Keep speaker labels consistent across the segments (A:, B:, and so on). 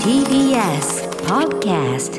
A: TBS Podcast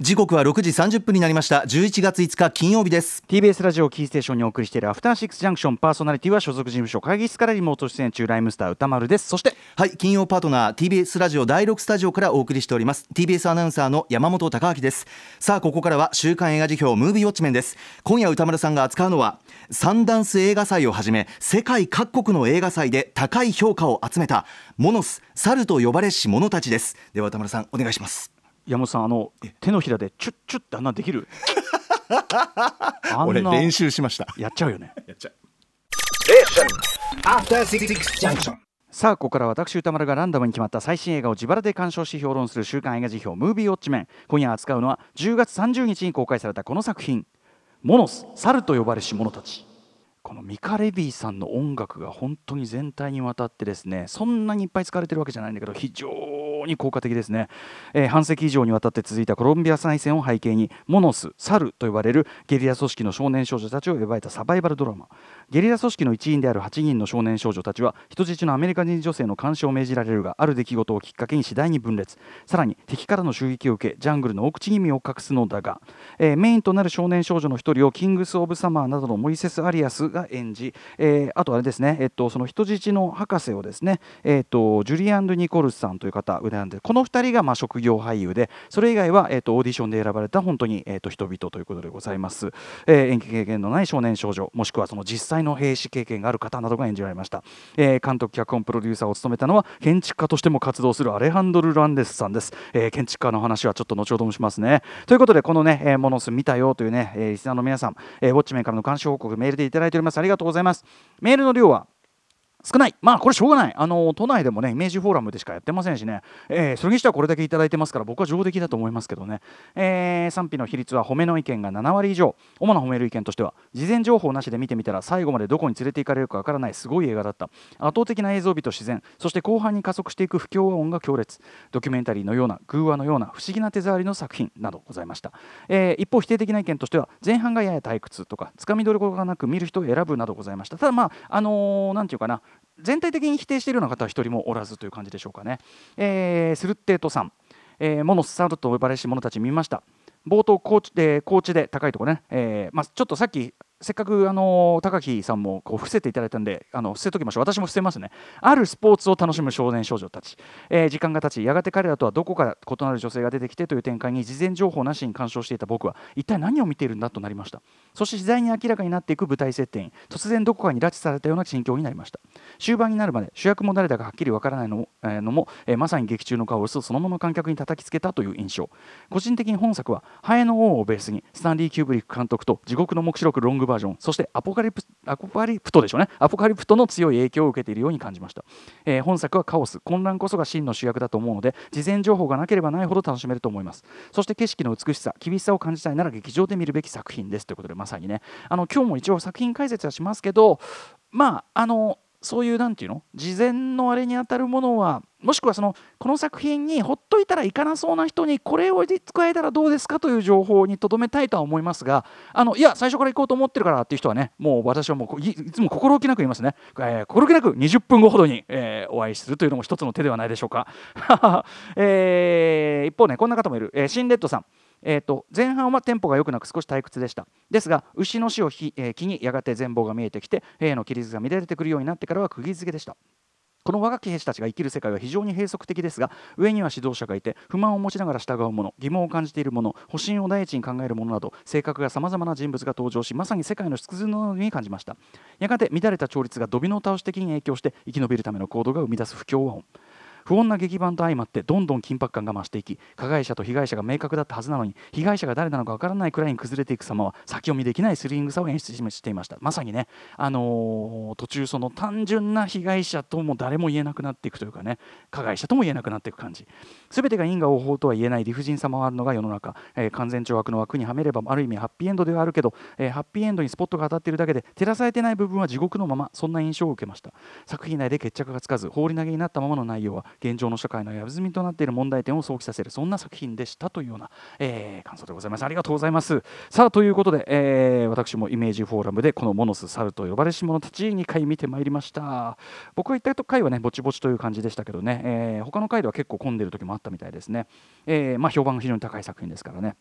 B: 時刻は6時30分になりました。11月5日金曜日です。
C: TBS ラジオキーステーションにお送りしているアフターシックスジャンクションパーソナリティは所属事務所会議室からリモート出演中ライムスター歌丸です。そして
B: はい金曜パートナー TBS ラジオ第6スタジオからお送りしております。TBS アナウンサーの山本貴明です。さあここからは週刊映画辞表ムービーウォッチメンです。今夜歌丸さんが扱うのはサンダンス映画祭をはじめ世界各国の映画祭で高い評価を集めたモノス猿と呼ばれし者たちです。では歌丸さんお願いします
C: 山本さんあの手のひらでチュッチュッってあんなできる？あんな
B: 俺練習しました。
C: やっちゃうよね。
B: やっちゃう。
D: After Six Junction.
C: さあここから私歌丸がランダムに決まった最新映画を自腹で鑑賞し評論する週刊映画辞表ムービーウォッチメン。今夜扱うのは10月30日に公開されたこの作品「モノス猿と呼ばれし者たち」このミカ・レビーさんの音楽が本当に全体にわたってですねそんなにいっぱい使われてるわけじゃないんだけど非常に効果的ですね、えー半世紀以上にわたって続いたコロンビア再戦を背景にモノスサルと呼ばれるゲリラ組織の少年少女たちを描いたサバイバルドラマ。ゲリラ組織の一員である8人の少年少女たちは人質のアメリカ人女性の監視を命じられるがある出来事をきっかけに次第に分裂。さらに敵からの襲撃を受けジャングルの奥地に身を隠すのだが、えーメインとなる少年少女の一人をキングス・オブ・サマーなどのモイセス・アリアスが演じ、えーあとあれですね、えっと、その人質の博士をですね、えっと、ジュリアン・ド・ニコルスさんという方選んでこの2人がまあ職業俳優でそれ以外は、えっと、オーディションで選ばれた本当に、えっと、人々ということでございます、えー演技経験のない少年少女もしくはその実際の兵士経験がある方などが演じられました、えー監督脚本プロデューサーを務めたのは建築家としても活動するアレハンドル・ランデスさんです、えー建築家の話はちょっと後ほどもしますね。ということでこのね、えーモノス見たよというね、えーリスナーの皆さん、えーウォッチメンからの監視報告メールでいただいております。ありがとうございます。メールの量は少ない、まあこれしょうがない、あの都内でもね、イメージフォーラムでしかやってませんしね、えーそれにしてはこれだけいただいてますから、僕は上出来だと思いますけどね、えー賛否の比率は褒めの意見が7割以上、主な褒める意見としては、事前情報なしで見てみたら、最後までどこに連れて行かれるかわからないすごい映画だった、圧倒的な映像美と自然、そして後半に加速していく不協和音が強烈、ドキュメンタリーのような、偶話のような不思議な手触りの作品。などございました。えー一方、否定的な意見としては、前半がやや退屈とか、つかみどころがなく見る人を選ぶなどございました。ただ、まあ、あのーていうかな、全体的に否定しているような方は一人もおらずという感じでしょうかね。えースルッテートさん、えーモノスサルと呼ばれし者たち見ました。冒頭高知で高知で高いところね、えーまあ、ちょっとさっきせっかくあの高木さんもこう伏せていただいたんであの伏せときましょう。私も伏せますね。あるスポーツを楽しむ少年少女たち、えー時間が経ちやがて彼らとはどこか異なる女性が出てきてという展開に事前情報なしに鑑賞していた僕は一体何を見ているんだとなりました。そして次第に明らかになっていく舞台設定突然どこかに拉致されたような心境になりました。終盤になるまで主役も誰だかはっきりわからないのも,、えーのもえーまさに劇中のカオスをそのまま観客に叩きつけたという印象。個人的に本作はハエの王をベースにスタンリー・キューブリック監督と地獄の黙示録ロングババージョンそしてアポカリプアポカリプトでしょうね。アポカリプトの強い影響を受けているように感じました、えー本作はカオス。混乱こそが真の主役だと思うので事前情報がなければないほど楽しめると思います。そして景色の美しさ厳しさを感じたいなら劇場で見るべき作品です。ということでまさにね。あの今日も一応作品解説はしますけどまああのそういうなんていうの？事前のあれに当たるものはもしくはそのこの作品にほっといたらいかなそうな人にこれを使えたらどうですかという情報にとどめたいとは思いますがあのいや最初から行こうと思ってるからっていう人はねもう私はもういいつも心置きなく言いますね、えー心置きなく20分後ほどに、えーお会いするというのも一つの手ではないでしょうか、えー一方ねこんな方もいる、えーシンレッドさん。えー、と前半はテンポが良くなく少し退屈でした。ですが牛の死をひ、えーにやがて全貌が見えてきて兵の規律が乱れてくるようになってからは釘付けでした。この若き兵士たちが生きる世界は非常に閉塞的ですが上には指導者がいて不満を持ちながら従う者疑問を感じている者保身を第一に考える者など性格がさまざまな人物が登場しまさに世界の縮図のように感じました。やがて乱れた調律がドミノ倒し的に影響して生き延びるための行動が生み出す不協和音。不穏な劇版と相まってどんどん緊迫感が増していき加害者と被害者が明確だったはずなのに被害者が誰なのかわからないくらいに崩れていく様は先読みできないスリングさを演出していました。まさにね、あのー途中その単純な被害者とも誰も言えなくなっていくというかね加害者とも言えなくなっていく感じ。全てが因果応報とは言えない理不尽さもあるのが世の中、えー完全懲悪の枠にはめればある意味ハッピーエンドではあるけど、えーハッピーエンドにスポットが当たっているだけで照らされてない部分は地獄のままそんな印象を受けました。作品内で決着がつかず放り投げになったままの内容は現状の社会のやぶみとなっている問題点を想起させるそんな作品でしたというような、えー、感想でございます。ありがとうございます。さあということで、えー、私もイメージフォーラムでこのモノスサルと呼ばれし者たち2回見てまいりました。僕が言った回はねぼちぼちという感じでしたけどね、えー、他の回では結構混んでる時もあったみたいですね、え、まあ評判が非常に高い作品ですからね。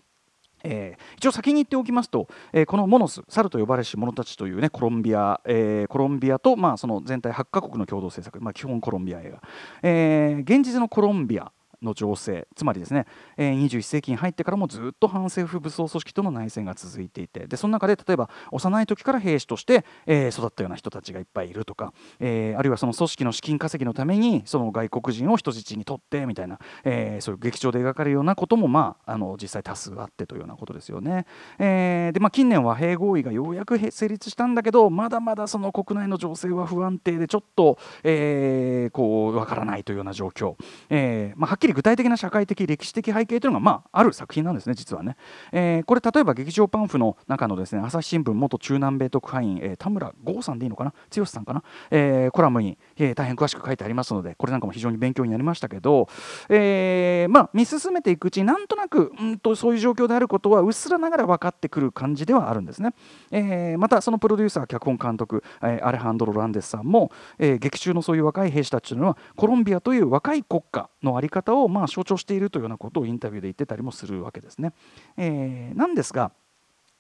C: えー、一応先に言っておきますと、えー、このモノス猿と呼ばれし者たちというねコロンビア、えー、コロンビアと、まあ、その全体8カ国の共同制作、まあ、基本コロンビア映画、え、現実のコロンビアの情勢つまりですね、えー、21世紀に入ってからもずっと反政府武装組織との内戦が続いていてでその中で例えば幼い時から兵士として、えー、育ったような人たちがいっぱいいるとか、えー、あるいはその組織の資金稼ぎのためにその外国人を人質にとってみたいな、えー、そういう劇場で描かれるようなことも、まあ、あの実際多数あってというようなことですよね。えー、でまあ、近年は併合意がようやく成立したんだけどまだまだその国内の情勢は不安定でちょっと、えー、こうわからないというような状況、えーまあ、はっきり具体的な社会的歴史的背景というのが、まあ、ある作品なんですね実はね、えー、これ例えば劇場パンフの中のですね朝日新聞元中南米特派員、えー、田村剛さんでいいのかな？剛さんかな、えー、コラムに、えー、大変詳しく書いてありますのでこれなんかも非常に勉強になりましたけど、えー、まあ見進めていくうちになんとなくうんとそういう状況であることはうっすらながら分かってくる感じではあるんですね、えー、またそのプロデューサー脚本監督、えー、アレハンドロ・ランデスさんも、えー、劇中のそういう若い兵士たちというのはコロンビアという若い国家の在り方をまあ象徴しているというようなことをインタビューで言ってたりもするわけですね。えー、なんですが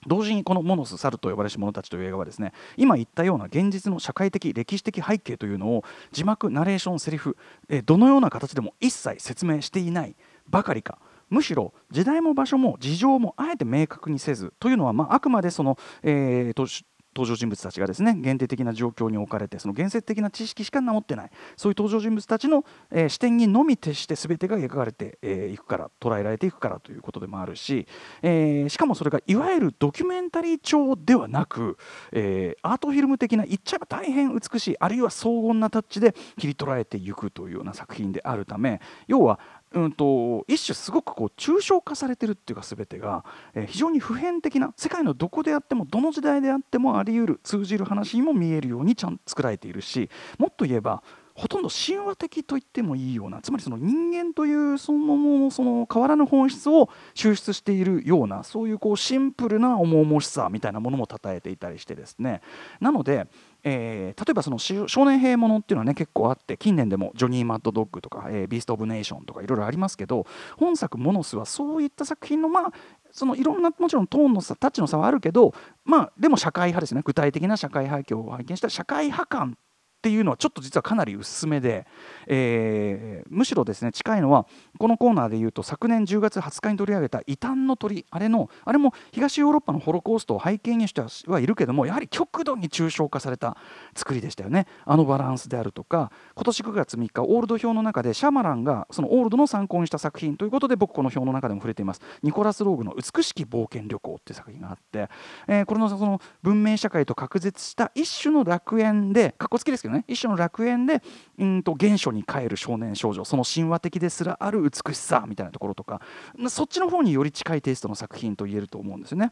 C: 同時にこの「モノス・サルと呼ばれし者たち」という映画はですね今言ったような現実の社会的歴史的背景というのを字幕ナレーションセリフ、えどのような形でも一切説明していないばかりかむしろ時代も場所も事情もあえて明確にせずというのは、まあ、あくまでその、えー登場人物たちがですね限定的な状況に置かれてその原説的な知識しか持ってないそういう登場人物たちの、えー、視点にのみ徹して全てが描かれてい、えー、くから捉えられていくからということでもあるし、えー、しかもそれがいわゆるドキュメンタリー調ではなく、え、アートフィルム的な言っちゃえば大変美しいあるいは荘厳なタッチで切り取られていくというような作品であるため要はうんと、一種すごくこう抽象化されてるっていうか全てが、えー、非常に普遍的な世界のどこであってもどの時代であってもあり得る通じる話にも見えるようにちゃんと作られているしもっと言えばほとんど神話的と言ってもいいようなつまりその人間というそのものその変わらぬ本質を抽出しているようなそういうこうシンプルな重々しさみたいなものもたたえていたりしてですね。なのでえー、例えばその少年兵ものっていうのはね結構あって近年でもジョニー・マッド・ドッグとか、えー、ビースト・オブ・ネーションとかいろいろありますけど本作「モノス」はそういった作品のまあそのいろんなもちろんトーンの差タッチの差はあるけどまあでも社会派ですね。具体的な社会背景を拝見した。社会派感っていうのはちょっと実はかなり薄めで、えー、むしろですね近いのはこのコーナーでいうと昨年10月20日に取り上げた異端の鳥あれのあれも東ヨーロッパのホロコーストを背景にしてはいるけどもやはり極度に抽象化された作りでしたよね。あのバランスであるとか今年9月3日オールド表の中でシャマランがそのオールドの参考にした作品ということで僕この表の中でも触れています。ニコラス・ローグの「美しき冒険旅行」っていう作品があって、えー、これのその文明社会と隔絶した一種の楽園でかっこつきですけどね一種の楽園でうんと原初に帰る少年少女その神話的ですらある美しさみたいなところとかそっちの方により近いテイストの作品と言えると思うんですよね。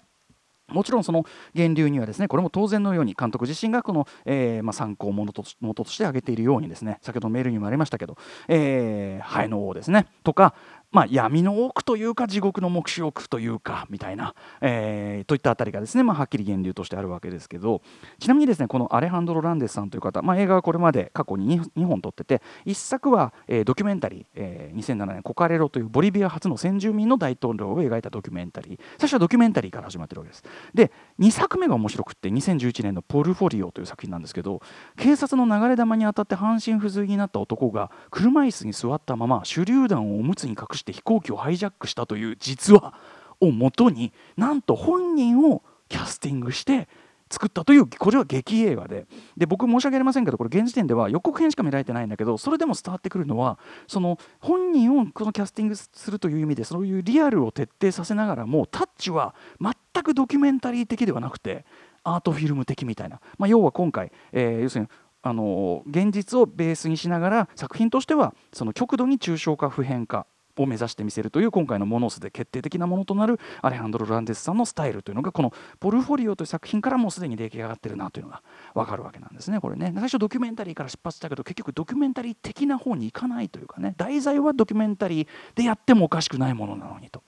C: もちろんその源流にはですねこれも当然のように監督自身がこの、えーまあ、参考元と元として挙げているようにですね先ほどメールにもありましたけど「えー、ハエの王」ですねとかまあ、闇の奥というか地獄の目視奥というかみたいな、えー、といったあたりがですね、まあ、はっきり源流としてあるわけですけどちなみにですねこのアレハンドロ・ランデスさんという方、まあ、映画はこれまで過去に 2, 2本撮ってて1作は、えー、ドキュメンタリー、えー、2007年コカレロというボリビア初の先住民の大統領を描いたドキュメンタリー。最初はドキュメンタリーから始まってるわけです。で2作目が面白くって2011年の「ポルフォリオ」という作品なんですけど警察の流れ弾に当たって半身不随になった男が車椅子に座ったまま手榴弾をおむつに隠しして飛行機を排除ジャックしたという実話をもとになんと本人をキャスティングして作ったというこれは劇映画で。で僕申し訳ありませんけどこれ現時点では予告編しか見られてないんだけどそれでも伝わってくるのはその本人をこのキャスティングするという意味でそういうリアルを徹底させながらもタッチは全くドキュメンタリー的ではなくてアートフィルム的みたいな、まあ、要は今回、えー、要するにあの現実をベースにしながら作品としてはその極度に抽象化普遍化を目指してみせるという今回のモノスで決定的なものとなるアレハンドロ・ランデスさんのスタイルというのがこの「ポルフォリオ」という作品からもうすでに出来上がってるなというのが分かるわけなんですねこれね最初ドキュメンタリーから出発したけど結局ドキュメンタリー的な方にいかないというかね題材はドキュメンタリーでやってもおかしくないものなのにと。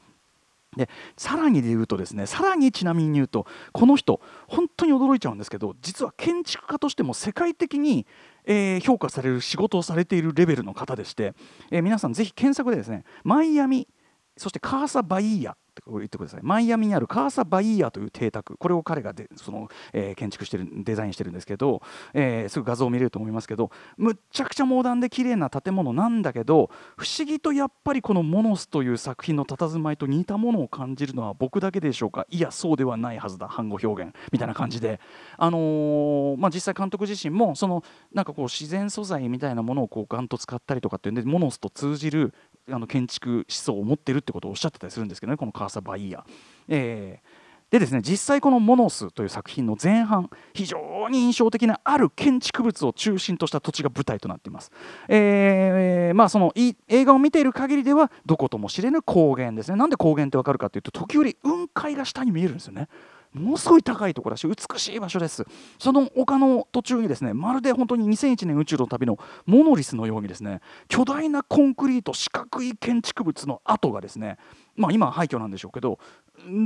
C: でさらにで言うとですねさらにちなみに言うとこの人本当に驚いちゃうんですけど実は建築家としても世界的に、えー、評価される仕事をされているレベルの方でして、えー、皆さんぜひ検索でですねマイアミそしてカーサ・バイーヤ言ってください。マイアミにあるカーサ・バイーヤという邸宅。これを彼がでその、えー、建築してるデザインしてるんですけど、えー、すぐ画像を見れると思いますけどむっちゃくちゃモダンで綺麗な建物なんだけど不思議とやっぱりこの「モノス」という作品の佇まいと似たものを感じるのは僕だけでしょうか。いやそうではないはずだ。反語表現みたいな感じで、あのー、まあ、実際監督自身もそのなんかこう自然素材みたいなものをこうガンと使ったりとかっていうんでモノスと通じるあの建築思想を持ってるってことをおっしゃってたりするんですけどねこのカーサ・バイヤー。えー。でですね実際この「モノス」という作品の前半非常に印象的なある建築物を中心とした土地が舞台となっています、えー、まあその映画を見ている限りではどことも知れぬ高原ですね。なんで高原ってわかるかというと時折雲海が下に見えるんですよね。ものすごい高いところだし美しい場所ですその丘の途中にですねまるで本当に2001年宇宙の旅のモノリスのようにですね巨大なコンクリート四角い建築物の跡がですねまあ今は廃墟なんでしょうけど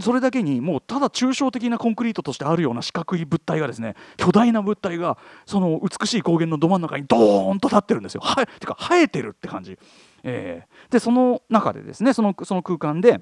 C: それだけにもうただ抽象的なコンクリートとしてあるような四角い物体がですね巨大な物体がその美しい高原のど真ん中にドーンと立ってるんですよ。はてか生えてるって感じ。えー、でその中でですねそのその空間で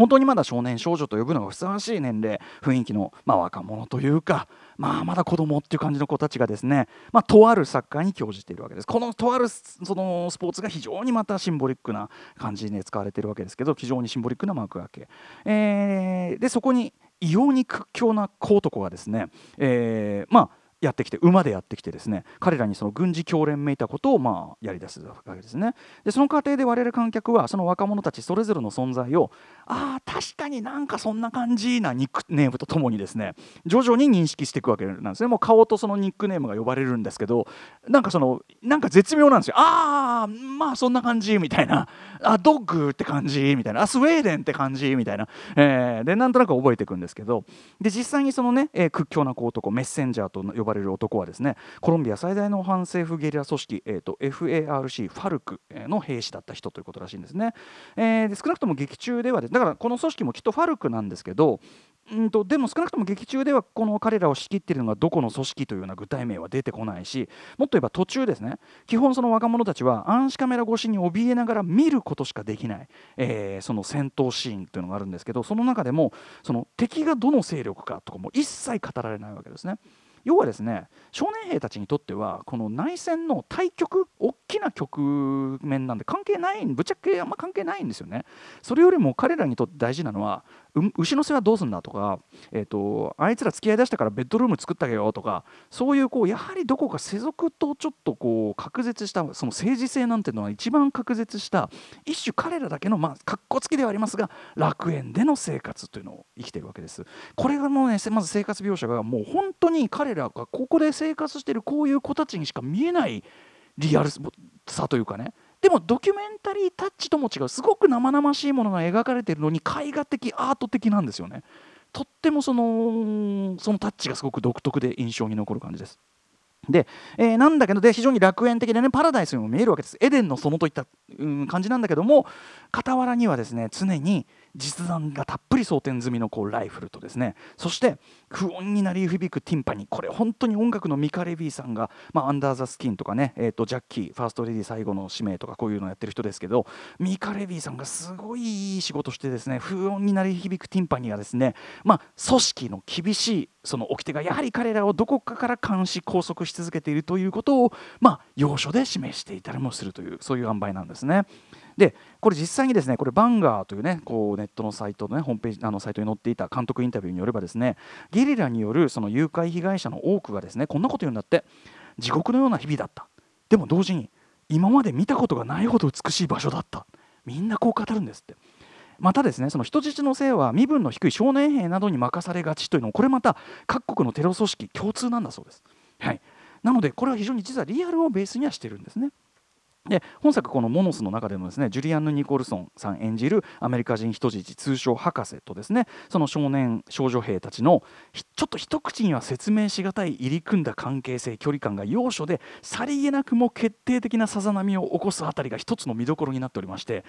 C: 本当にまだ少年少女と呼ぶのがふさわしい年齢雰囲気の、まあ、若者というか、まあ、まだ子供っていう感じの子たちがですね、まあ、とあるサッカーに興じているわけです。このとあるそのスポーツが非常にまたシンボリックな感じで使われているわけですけど非常にシンボリックな幕開け、えー、でそこに異様に屈強な小男がですね、えー、まあやってきて馬でやってきてですね彼らにその軍事教練めいたことをまあやり出すわけですね。でその過程で我々観客はその若者たちそれぞれの存在をああ確かになんかそんな感じなニックネームとともにですね徐々に認識していくわけなんですね。もう顔とそのニックネームが呼ばれるんですけどなんかそのなんか絶妙なんですよああまあそんな感じみたいなあドッグって感じみたいなあスウェーデンって感じみたいな、えー、でなんとなく覚えていくんですけど。で実際にそのね、えー、屈強な小男メッセンジャーと呼ばれる男はですねコロンビア最大の反政府ゲリラ組織、えーと、FARC ファルクの兵士だった人ということらしいんですね、えー、で少なくとも劇中ではでだからこの組織もきっとファルクなんですけどうんとでも少なくとも劇中ではこの彼らを仕切っているのがどこの組織というような具体名は出てこないしもっと言えば途中ですね基本その若者たちは暗視カメラ越しに怯えながら見ることしかできない、えー、その戦闘シーンというのがあるんですけどその中でもその敵がどの勢力かとかも一切語られないわけですね。要はですね少年兵たちにとってはこの内戦の対局大きな局面なんで関係ないぶっちゃけあんま関係ないんですよね。それよりも彼らにとって大事なのは牛の世話どうすんだとか、えーと、あいつら付き合いだしたからベッドルーム作ったけよとかそういうこうやはりどこか世俗とちょっとこう隔絶したその政治性なんていうのは一番隔絶した一種彼らだけのまあかっこつきではありますが楽園での生活というのを生きてるわけです。これがもうねまず生活描写がもう本当に彼らがここで生活してるこういう子たちにしか見えないリアルさというかねでもドキュメンタリータッチとも違うすごく生々しいものが描かれているのに絵画的アート的なんですよね。とってもそのそのタッチがすごく独特で印象に残る感じです。で、えー、なんだけどで非常に楽園的でねパラダイスにも見えるわけです。エデンの園といった、うん、感じなんだけども傍らにはですね常に実弾がたっぷり装填済みのこうライフルとですねそして不穏に鳴り響くティンパニーこれ本当に音楽のミカ・レヴィさんが、まあ、アンダー・ザ・スキンとかね、えーと、ジャッキーファーストレディ最後の使命とかこういうのをやってる人ですけどミカ・レビーさんがすごいいい仕事してですね不穏に鳴り響くティンパニーがですね、まあ、組織の厳しいその掟がやはり彼らをどこかから監視拘束し続けているということを、まあ、要所で示していたりもするというそういう塩梅なんですね。でこれ実際にですねこれバンガーというねこうネットのサイトのねホームページあのサイトに載っていた監督インタビューによればですねゲリラによるその誘拐被害者の多くがですねこんなこと言うんだって。地獄のような日々だった。でも同時に今まで見たことがないほど美しい場所だった。みんなこう語るんですって。またですねその人質のせいは身分の低い少年兵などに任されがちというのもこれまた各国のテロ組織共通なんだそうです。はい、なのでこれは非常に実はリアルをベースにはしてるんですね。で本作この「モノス」の中でもですねジュリアンヌ・ニコルソンさん演じるアメリカ人人質通称博士とですねその少年少女兵たちのちょっと一口には説明しがたい入り組んだ関係性距離感が要所でさりげなくも決定的なさざ波を起こすあたりが一つの見どころになっておりまして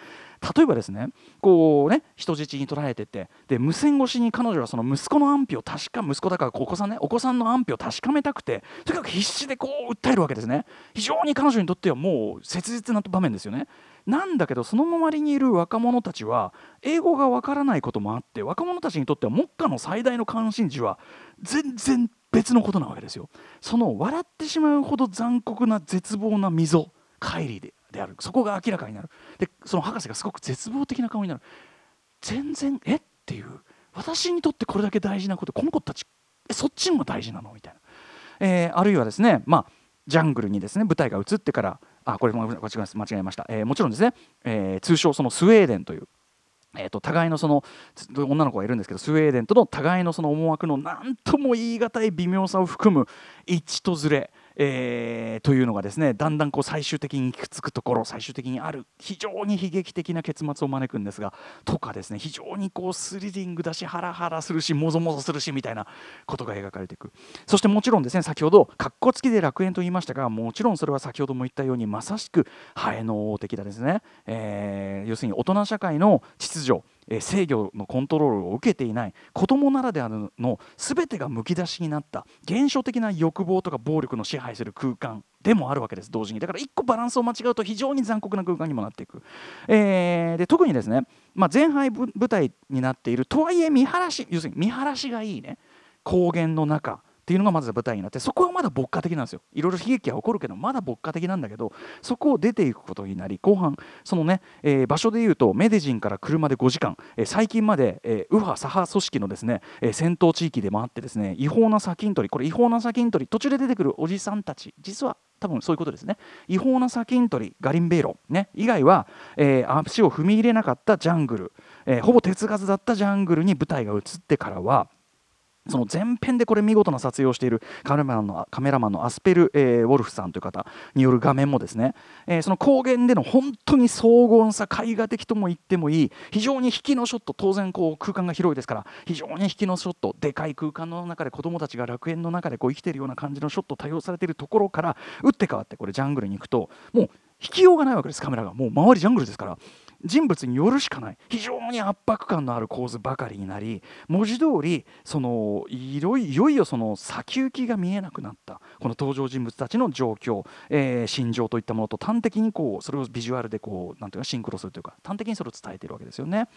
C: 例えばですねこうね人質に捉えててで無線越しに彼女はその息子の安否を確か息子だからお子さんねお子さんの安否を確かめたくてとにかく必死でこう訴えるわけですね。非常に彼女にとってはもう切実な場面ですよね。なんだけどその周りにいる若者たちは英語がわからないこともあって若者たちにとっては目下の最大の関心事は全然別のことなわけですよ。その笑ってしまうほど残酷な絶望な溝乖離でである。そこが明らかになる。でその博士がすごく絶望的な顔になる。全然え？っていう。私にとってこれだけ大事なことこの子たちえそっちも大事なの？みたいな、えー、あるいはですねまあジャングルにですね舞台が移ってからあこれも間違えました、えー、もちろんですね、えー、通称そのスウェーデンというえーと、互いのその女の子がいるんですけどスウェーデンとの互いのその思惑の何とも言い難い微妙さを含む一とずれえー、というのがですねだんだんこう最終的に行き着くところ最終的にある非常に悲劇的な結末を招くんですがとかですね非常にこうスリリングだしハラハラするしもぞもぞするしみたいなことが描かれていく。そしてもちろんですね先ほどかっこつきで楽園と言いましたがもちろんそれは先ほども言ったようにまさしくハエの王的だですね、えー、要するに大人社会の秩序制御のコントロールを受けていない。子供ならではの全てがむき出しになった。現象的な欲望とか暴力の支配する空間でもあるわけです。同時に。だから1個バランスを間違うと非常に残酷な空間にもなっていく、えー、で特にですね、まあ、前輩舞台になっているとはいえ見晴らし要するに見晴らしがいいね。高原の中。っていうのがまず舞台になってそこはまだ牧歌的なんですよ。いろいろ悲劇が起こるけどまだ牧歌的なんだけどそこを出ていくことになり後半そのね、えー、場所でいうとメディジンから車で5時間、えー、最近まで、えー、右派左派組織のですね、えー、戦闘地域でもあってですね違法な砂金取りこれ違法な砂金取り途中で出てくるおじさんたち実は多分そういうことですね。違法な砂金取りガリンベイロ、ね、以外は、えー、足を踏み入れなかったジャングル、えー、ほぼ手つかずだったジャングルに舞台が移ってからはその前編でこれ見事な撮影をしているカメラマンのカメラマンのアスペル、えー、ウォルフさんという方による画面もですね、えー、その高原での本当に荘厳さ絵画的とも言ってもいい非常に引きのショット当然こう空間が広いですから非常に引きのショットでかい空間の中で子どもたちが楽園の中でこう生きているような感じのショット多用されているところから打って変わってこれジャングルに行くともう引きようがないわけですカメラが。もう周りジャングルですから。人物によるしかない非常に圧迫感のある構図ばかりになり文字通りそのいよいよその先行きが見えなくなったこの登場人物たちの状況、えー、心情といったものと端的にこうそれをビジュアルでこうなんていうかシンクロするというか端的にそれを伝えているわけですよね。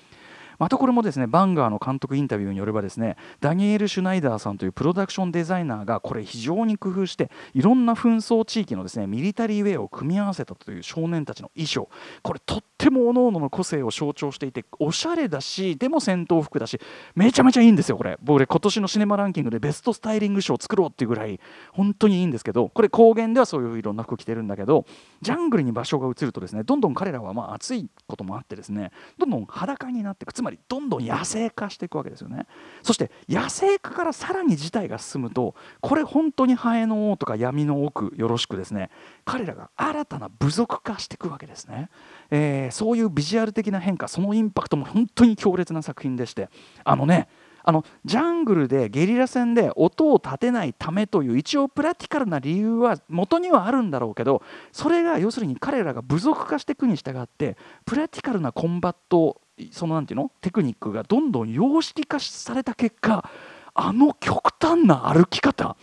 C: またこれもですねバンガーの監督インタビューによればですねダニエル・シュナイダーさんというプロダクションデザイナーがこれ非常に工夫していろんな紛争地域のですねミリタリーウェアを組み合わせたという少年たちの衣装。これとっても各々の個性を象徴していておしゃれだしでも戦闘服だしめちゃめちゃいいんですよこれ。僕今年のシネマランキングでベストスタイリング賞を作ろうっていうぐらい本当にいいんですけどこれ高原ではそういういろんな服着てるんだけどジャングルに場所が移るとですねどんどん彼らはまあ暑いこともあってですねどんどん裸になっていくまりどんどん野生化していくわけですよね。そして野生化からさらに事態が進むとこれ本当にハエの王とか闇の奥よろしくですね。彼らが新たな部族化していくわけですね、えー、そういうビジュアル的な変化そのインパクトも本当に強烈な作品でして。あのねあのジャングルでゲリラ戦で音を立てないためという一応プラティカルな理由は元にはあるんだろうけどそれが要するに彼らが部族化していくに従ってプラティカルなコンバットそのなんていうの？テクニックがどんどん様式化された結果あの極端な歩き方。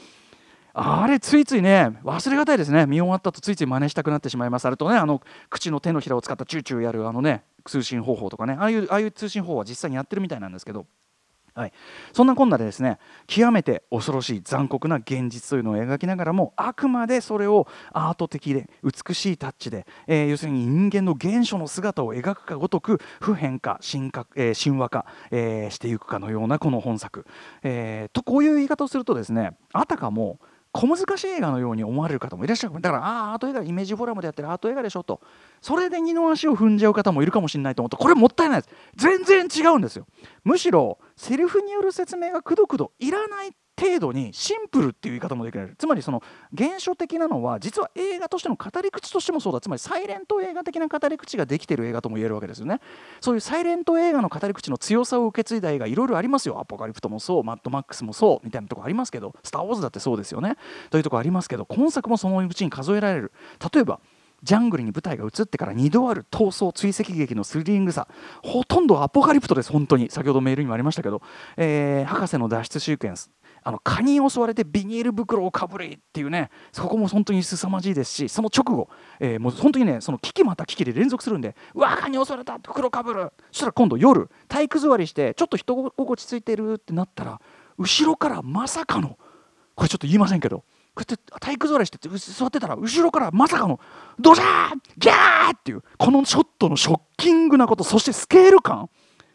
C: あれついついね忘れがたいですね。見終わったとついつい真似したくなってしまいます。あれとねあの口の手のひらを使ったチューチューやるあのね通信方法とかね。ああいうああいう通信方法は実際にやってるみたいなんですけど。はい、そんなこんなでですね極めて恐ろしい残酷な現実というのを描きながらもあくまでそれをアート的で美しいタッチで、えー、要するに人間の原初の姿を描くかごとく普遍化神化、えー、神話化、えー、していくかのようなこの本作、えー、とこういう言い方をするとですねあたかも小難しい映画のように思われる方もいらっしゃる。だからああアート映画イメージフォーラムでやってるアート映画でしょと。それで二の足を踏んじゃう方もいるかもしれないと思うとこれもったいないです。全然違うんですよ。むしろセリフによる説明がくどくどいらないっ程度にシンプルっていう言い方もできる。つまりその原初的なのは実は映画としての語り口としてもそうだ。つまりサイレント映画的な語り口ができてる映画とも言えるわけですよね。そういうサイレント映画の語り口の強さを受け継いだ映画いろいろありますよ。アポカリプトもそう。マッドマックスもそう。みたいなとこありますけど。スター・ウォーズだってそうですよね。というとこありますけど。今作もそのうちに数えられる例えばジャングルに舞台が移ってから2度ある逃走追跡劇のスリリングさほとんどアポカリプトです本当に先ほどメールにもありましたけど、えー、博士の脱出シークエンスあの蚊に襲われてビニール袋をかぶりっていうねそこも本当に凄まじいですしその直後、えー、もう本当にねその危機また危機で連続するんでうわ蚊に襲われた袋かぶるそしたら今度夜体育座りしてちょっと人心地ついてるってなったら後ろからまさかのこれちょっと言いませんけどこうやって体育座りしてて座ってたら後ろからまさかのドジャーギャーっていうこのショットのショッキングなことそしてスケール感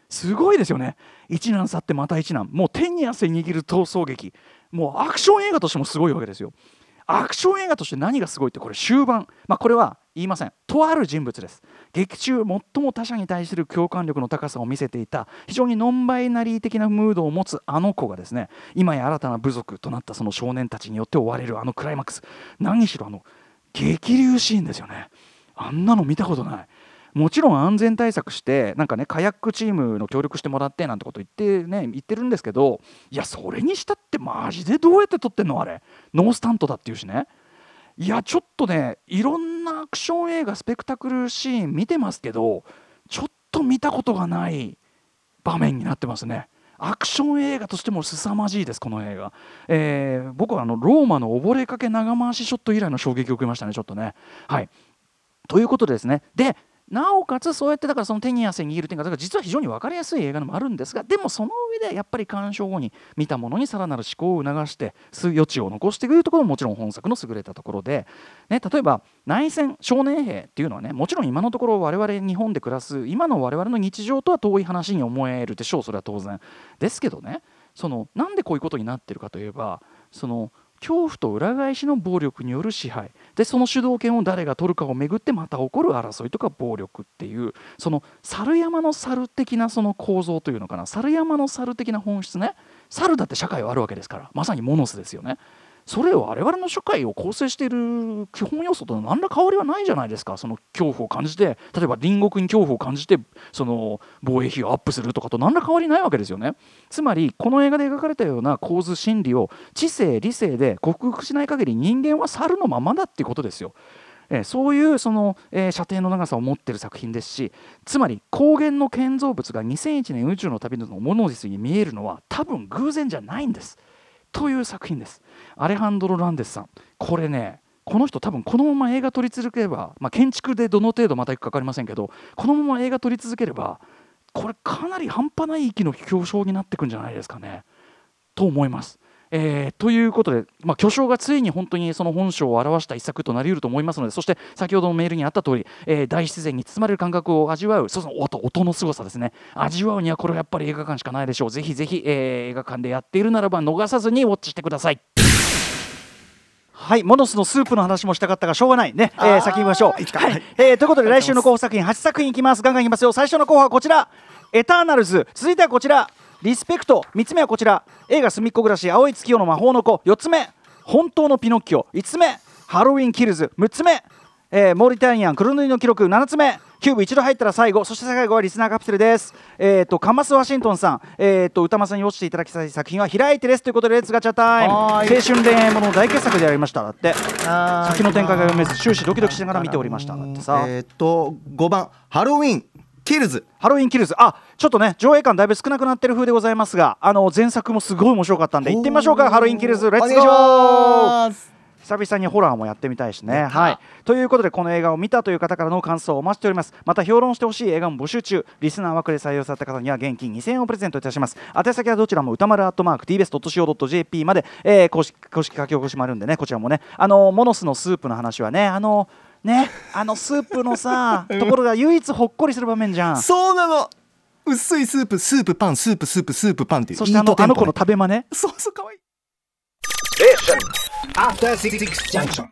C: すごいですよね。一難去ってまた一難。もう手に汗握る逃走劇。もうアクション映画としてもすごいわけですよ。アクション映画として何がすごいってこれ終盤。まあこれは言いません。とある人物です。劇中最も他者に対する共感力の高さを見せていた。非常にノンバイナリー的なムードを持つあの子がですね。今や新たな部族となったその少年たちによって追われる。あのクライマックス。何しろあの激流シーンですよね。あんなの見たことない。もちろん安全対策してなんかねカヤックチームの協力してもらってなんてこと言ってね言ってるんですけどいやそれにしたってマジでどうやって撮ってんのあれノースタントだっていうしねいやちょっとねいろんなアクション映画スペクタクルシーン見てますけどちょっと見たことがない場面になってますね。アクション映画としても凄まじいです、この映画。えー、僕はあのローマの溺れかけ長回しショット以来の衝撃を受けましたね、ちょっとね。はい、ということでですね、で、なおかつそうやってだからその手に汗握る点が実は非常に分かりやすい映画でもあるんですがでもその上でやっぱり鑑賞後に見たものにさらなる思考を促して余地を残していくところももちろん本作の優れたところで、ね、例えば内戦少年兵っていうのはねもちろん今のところ我々日本で暮らす今の我々の日常とは遠い話に思えるでしょうそれは当然。ですけどねそのなんでこういうことになってるかといえばその恐怖と裏返しの暴力による支配。でその主導権を誰が取るかをめぐってまた起こる争いとか暴力っていうその猿山の猿的なその構造というのかな。猿山の猿的な本質ね。猿だって社会はあるわけですから。まさにモノスですよね。それを我々の社会を構成している基本要素と何ら変わりはないじゃないですか。その恐怖を感じて例えば隣国に恐怖を感じてその防衛費をアップするとかと何ら変わりないわけですよね。つまりこの映画で描かれたような構図心理を知性理性で克服しない限り人間は猿のままだっていうことですよ。えそういうその、えー、射程の長さを持ってる作品ですしつまり光源の建造物が2001年宇宙の旅のモノディスに見えるのは多分偶然じゃないんです。という作品です。アレハンドロ・ランデスさんこれねこの人多分このまま映画撮り続ければ、まあ、建築でどの程度またいくか分かりませんけどこのまま映画撮り続ければこれかなり半端ない域の表彰になっていくんじゃないですかねと思います。えー、ということで、まあ、巨匠がついに本当にその本性を表した一作となりうると思いますのでそして先ほどのメールにあった通り、えー、大自然に包まれる感覚を味わうその音音の凄さですね味わうにはこれはやっぱり映画館しかないでしょうぜひぜひ、えー、映画館でやっているならば逃さずにウォッチしてください。はいモノスのスープの話もしたかったがしょうがないね、えー、先に見ましょう、はい。えー、ということで来週の候補作品8作品いきます。ガンガンいきますよ。最初の候補はこちら。エターナルズ。続いてはこちら。リスペクト。3つ目はこちら。映画「すみっコぐらし。青い月夜の魔法の子」4つ目。本当のピノッキオ。5つ目。ハロウィンキルズ。6つ目、えー、モーリタニアン。黒塗りの記録。7つ目キューブ一度入ったら最後そして最後はリスナーカプセルです。えっ、ー、とカマシワシントンさん。えっ、ー、と宇多丸さんに落ちていただきたい作品はひらいてですということで Let's ガチャタイム。青春恋愛もの大傑作でありました。だって。先の展開が読めず終始ドキドキしながら見ておりました。だってさ。
B: えっ、ー、と5番。ハロウィン。キルズ。
C: ハロウィンキルズ。あちょっとね上映館だいぶ少なくなってる風でございますがあの前作もすごい面白かったんで行ってみましょうか。ハロウィンキルズ。 Let's go 久々にホラーもやってみたいしね。はい、ということでこの映画を見たという方からの感想をお待ちしております。また評論してほしい映画も募集中。リスナー枠で採用された方には現金2000円をプレゼントいたします。宛先はどちらも歌丸アットマーク TBS.CO.JP まで、えー、公式公式書き起こしもあるんでねこちらもね。あのモノスのスープの話はねあのねあのスープのさ ところが唯一ほっこりする場面じゃん。
B: そうなの。薄いスープスープパンスープスープスープパンっていう。
C: そしてあのあの子の食べ真似？
B: そうそうかわいい。
C: え After 6 junction.